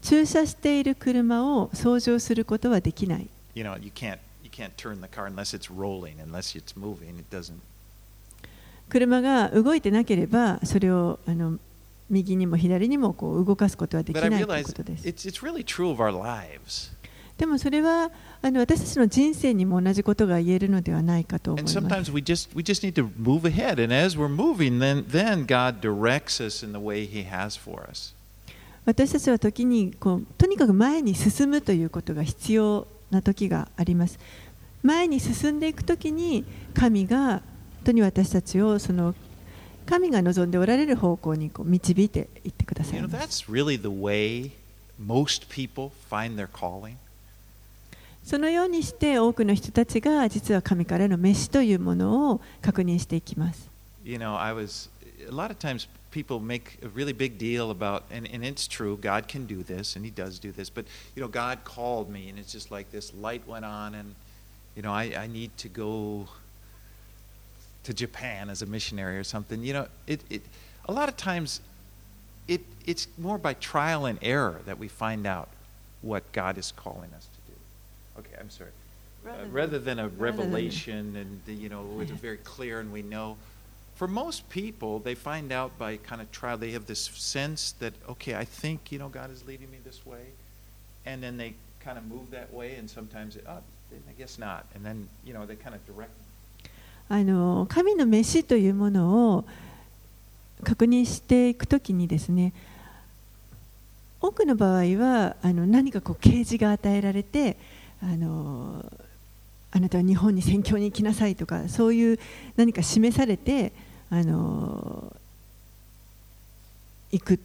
駐車している車を操縦することはできない You know, you can't you can't turn the car unless it's rolling, unless it's moving. It doesn't. 車が動いてなければそれをあの右にも左にもこう動かすことはできないということです。でもそれはあの私たちの人生にも同じことが言えるのではないかと思います。私たちは時にこうとにかく前に進むということが必要な時があります。前に進んでいく時に神が当に私たちをその神が望んでおられる方向にこう導いていってくださ You い know, ます that's really. そのようにして多くの人たちが実は神からの召しというものを確認していきます You know, I was a lot of times people make a really big deal about, and, and it's true, God can do this, and He does do this, but, you know, God called me, and it's just like this light went on, and, you know, I, I need to go to Japan as a missionary or something. You know, it, it, a lot of times it, it's more by trial and error that we find out what God is calling us to do. Okay, I'm sorry. Uh, rather than a rather than- revelation and, you know, it's very clear and we know. For most people, they find out by kind of trial. They have this sense that, okay, I think, you know, God is leading me this way. And then they kind of move that way, and sometimes, oh, I guess not. And then, you know, they kind of direct あの神の召しというものを確認していくときにですね多くの場合はあの何かこう啓示が与えられてあのあなたは日本に宣教に行きなさいとかそういう何か示されてあの行く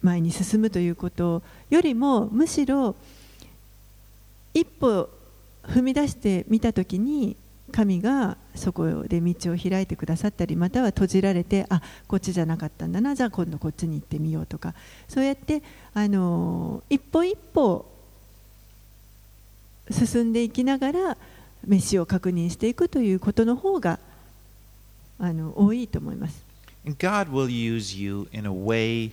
前に進むということよりもむしろ一歩踏み出してみたときに神がそこで道を開いてくださったりまたは閉じられてあこっちじゃなかったんだなじゃあ今度こっちに行ってみようとかそうやってあの一歩一歩進んでいきながら飯を確認していくということの方があの多いと思います。God will use you in a way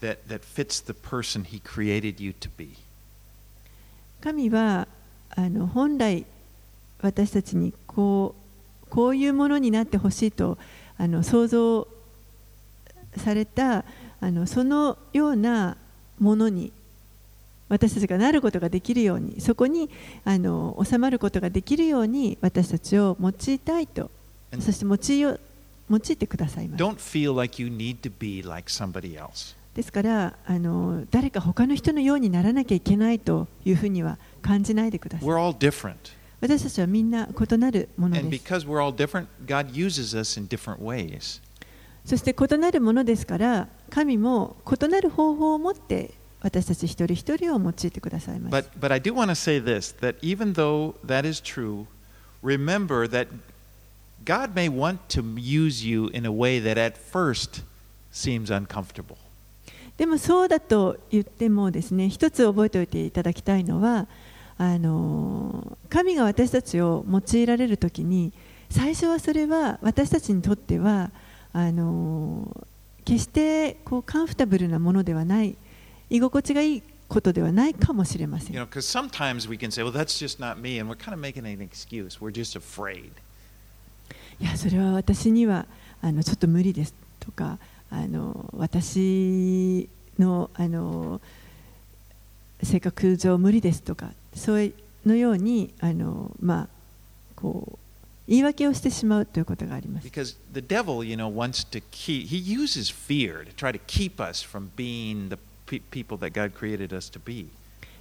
that, that fits the person He created you to be. 神はあの本来私たちにこうこういうものになってほしいとあの想像されたあのそのようなものに私たちがなることができるようにそこにあの収まることができるように私たちを用いたいとそして用いよ用いてくださいます don't feel like you need to be like somebody else. ですからあの誰か他の人のようにならなきゃいけないというふうには感じないでください We're all different. 私たちはみんな異なるものです because we're all different, God uses us in different ways. そして異なるものですから神も異なる方法を持って私たち一人一人を用いてくださいます But, but I do want to say this that even though that is true, remember that God may want to use you in a way that at first seems uncomfortable. でもそうだと言ってもですね一つ覚えておいていただきたいのはあの神が私たちを用いられる時に最初はそれは私たちにとってはあの決してこうカンフタブルなものではない居心地がいいことではないかもしれません You know, because sometimes we can say, well, that's just not me, and we're kind of making an excuse. We're just afraid. いやそれは私にはあのちょっと無理ですとかあの私のあの性格上無理ですとかそういうのようにあの、まあ、こう言い訳をしてしまうということがあります。Because the devil, you know, wants to keep, he uses fear to try to keep us from being the pe- people that God created us to be.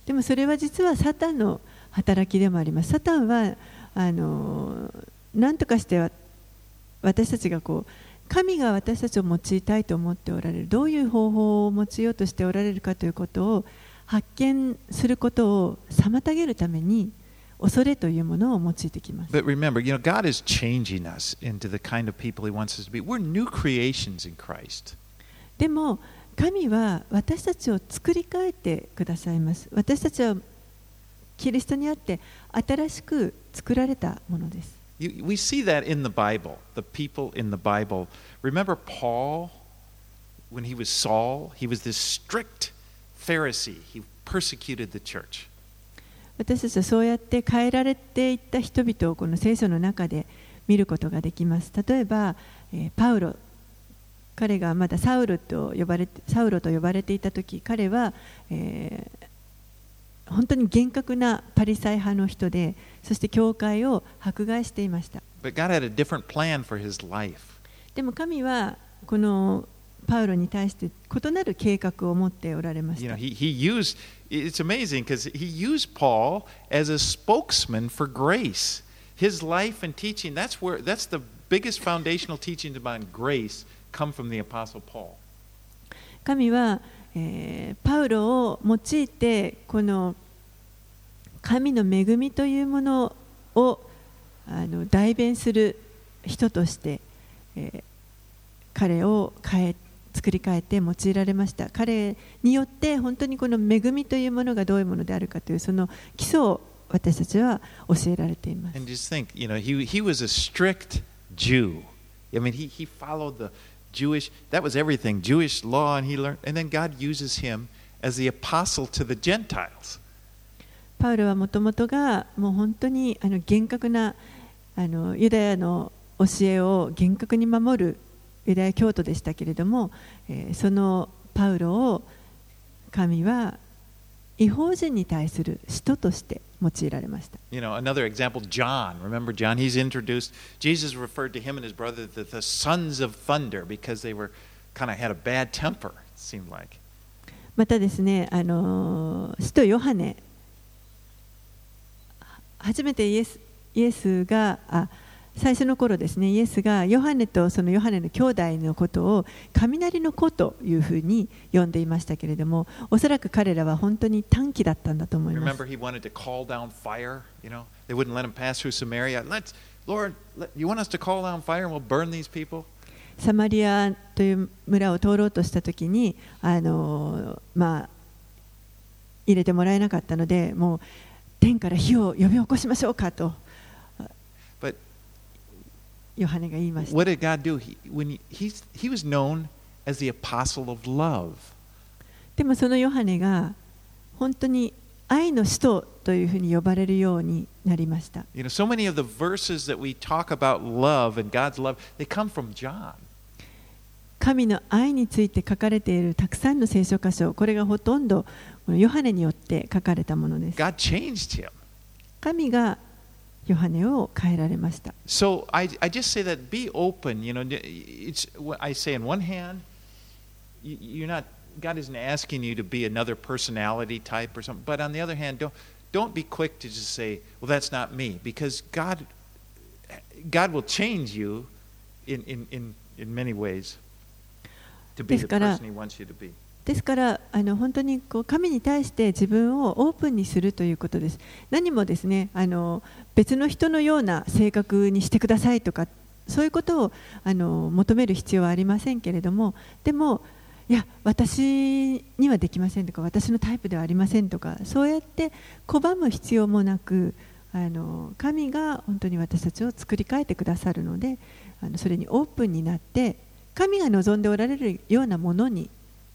でもそれは実はサタンの働きでもあります。サタンはあの何とかしては私たちがこう神が私たちを用いたいと思っておられるどういう方法を用いようとしておられるかということを発見することを妨げるために恐れというものを用いてきます。But remember, you know, God is changing us into the kind of people He wants us to be. We're new creations in Christ. でも神は私たちを作り変えてくださいます。私たちはキリストにあって新しく作られたものです。We see that in the Bible, the people in the Bible. Remember Paul, when he was Saul, he was this strict Pharisee. He persecuted the church. 私たちはそうやって変えられていった人々をこの聖書の中で見ることができます。例えば、えーパウロ彼がまだサウルと呼ばれてサウロと呼ばれていた時彼は、えー本当に厳格なパリサイ派の人でそして教会を迫害していました But God had a different plan for his life. でも神はこのパウロに対して異なる計画を持っておられまし You た know, he, he used, it's amazing because he used Paul as a spokesman for grace. His life and teaching, that's where, that's the biggest foundational teachings about grace come from the Apostle Paul. 神は、えーパウロを用いてこの神の恵みというものをあの代弁する人として、えー彼を変え作り変えて用いられました彼によって本当にこの恵みというものがどういうものであるかというその基礎を私たちは教えられています And just think, you know, he, he was a strict Jew. I mean, he, he followed the Jewish, that was everything, Jewish law, and he learned, and then God uses him as the apostle to the Gentiles. パウロはもともとがもう本当にあの厳格なあのユダヤの教えを厳格に守るユダヤ教徒でしたけれども、えーそのパウロを神は違法人に対する使徒として用いられました。You know, another example, John. Remember John? He's introduced, Jesus referred to him and his brother the, the sons of thunder because they were kind of had a bad temper, it seemed like. またですね、あのー使徒ヨハネ、は初めてイエスイエスがあ最初の頃ですね、イエスがヨハネとそのヨハネの兄弟のことを雷の子というふうに呼んでいましたけれども、おそらく彼らは本当に短気だったんだと思います Remember,。he wanted to call down fire. You know, they wouldn't let him pass through Samaria. Let's, Lord, let, you want us to call down fire and we'll burn these people? サマリアという村を通ろうとしたときに、あのまあ、入れてもらえなかったので、もう天から火を呼び起こしましょうかとヨハネが言いました。what did God do? He, when he, he was known as the apostle of love. でもそのヨハネが本当に愛の使徒というふうに呼ばれるようになりました。You know, so many of the verses that we talk about love and God's love, they come from John. 神の愛について書かれているたくさんの聖書箇所、これがほとんどこのヨハネによって書かれたものです。God changed him. 神がヨハネを変えられました。 So I, I just say that be open. You know, it's what I say. On one hand, you, you're not God isn't asking you to be another personality type or something. But on the other hand, don't don't be quick to just say, "Well, that's not me," because God God will change you in in in, in many ways to be the ですから person He wants you to be. ですからあの本当にこう神に対して自分をオープンにするということです。何もですねあの別の人のような性格にしてくださいとかそういうことをあの求める必要はありませんけれどもでもいや私にはできませんとか私のタイプではありませんとかそうやって拒む必要もなくあの神が本当に私たちを作り変えてくださるのであのそれにオープンになって神が望んでおられるようなものに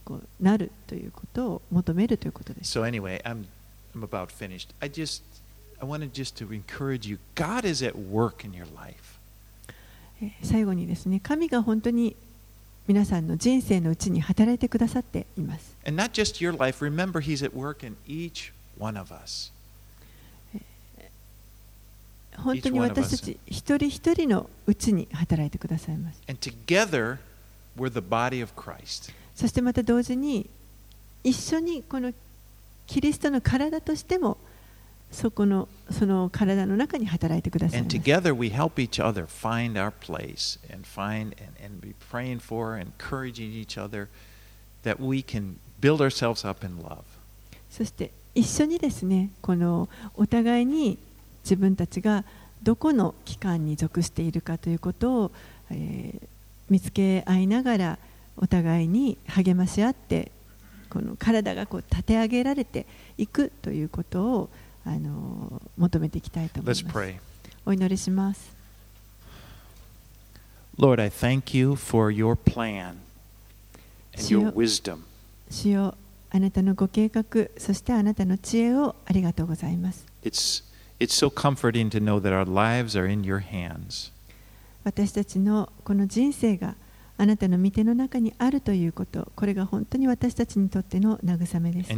こうなるということを求めるということです。So anyway, I'm I'm about finished. I just I wanted just to encourage you. God is at work in your life. えー最後にですね神が本当に皆さんの人生のうちに働いてくださっています。And not just your life. Remember, He's at work in each one of us. 本当に私たち一人一人のうちに働いてくださいます。And together, we're the body of Christ. そしてまた同時に一緒にこのキリストの体としてもそこのその体の中に働いてください。そして一緒にですね、このお互いに自分たちがどこの機関に属しているかということを、見つけ合いながら、お互いに励まし合ってこの体がこう立て上げられていくということをあの求めていきたいと思います。お祈りします。Lord, I thank you for your plan and your wisdom. 主よあなたのご計画そしてあなたの知恵をありがとうございます。It's, it's so comforting to know that our lives are in your hands. 私たちのこの人生があなたの見ての中にあるということ。これが本当に私たちにとっての慰めです。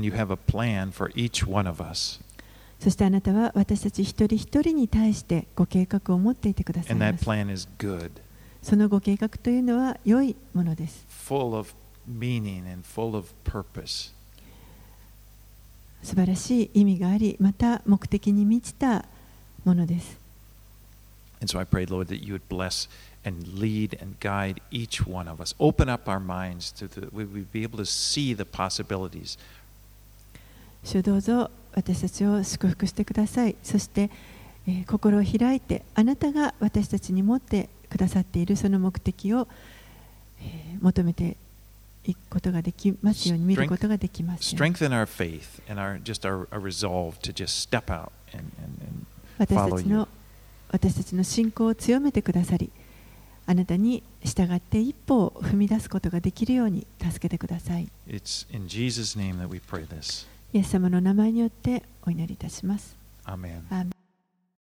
そしてあなたは私たち一人一人に対してご計画を持っていてくださいます。そのご計画というのは良いものです。Full of meaning and full of purpose. 素晴らしい意味があり、また目的に満ちたものです。and lead and guide each one of us. Open up our minds to the, we we be able to see the possibilities. 主どうぞ私たちを祝福してくださいそして、え、心を開いてあなたが私たちに持ってくださっているその目的を、えー、求めていくことができますように見ることができます私たちの私たちの信仰を強めてくださりあなたに従って一歩を踏み出すことができるように助けてください It's in Jesus' name that we pray this. イエス様の名前によってお祈りいたします Amen. アーメン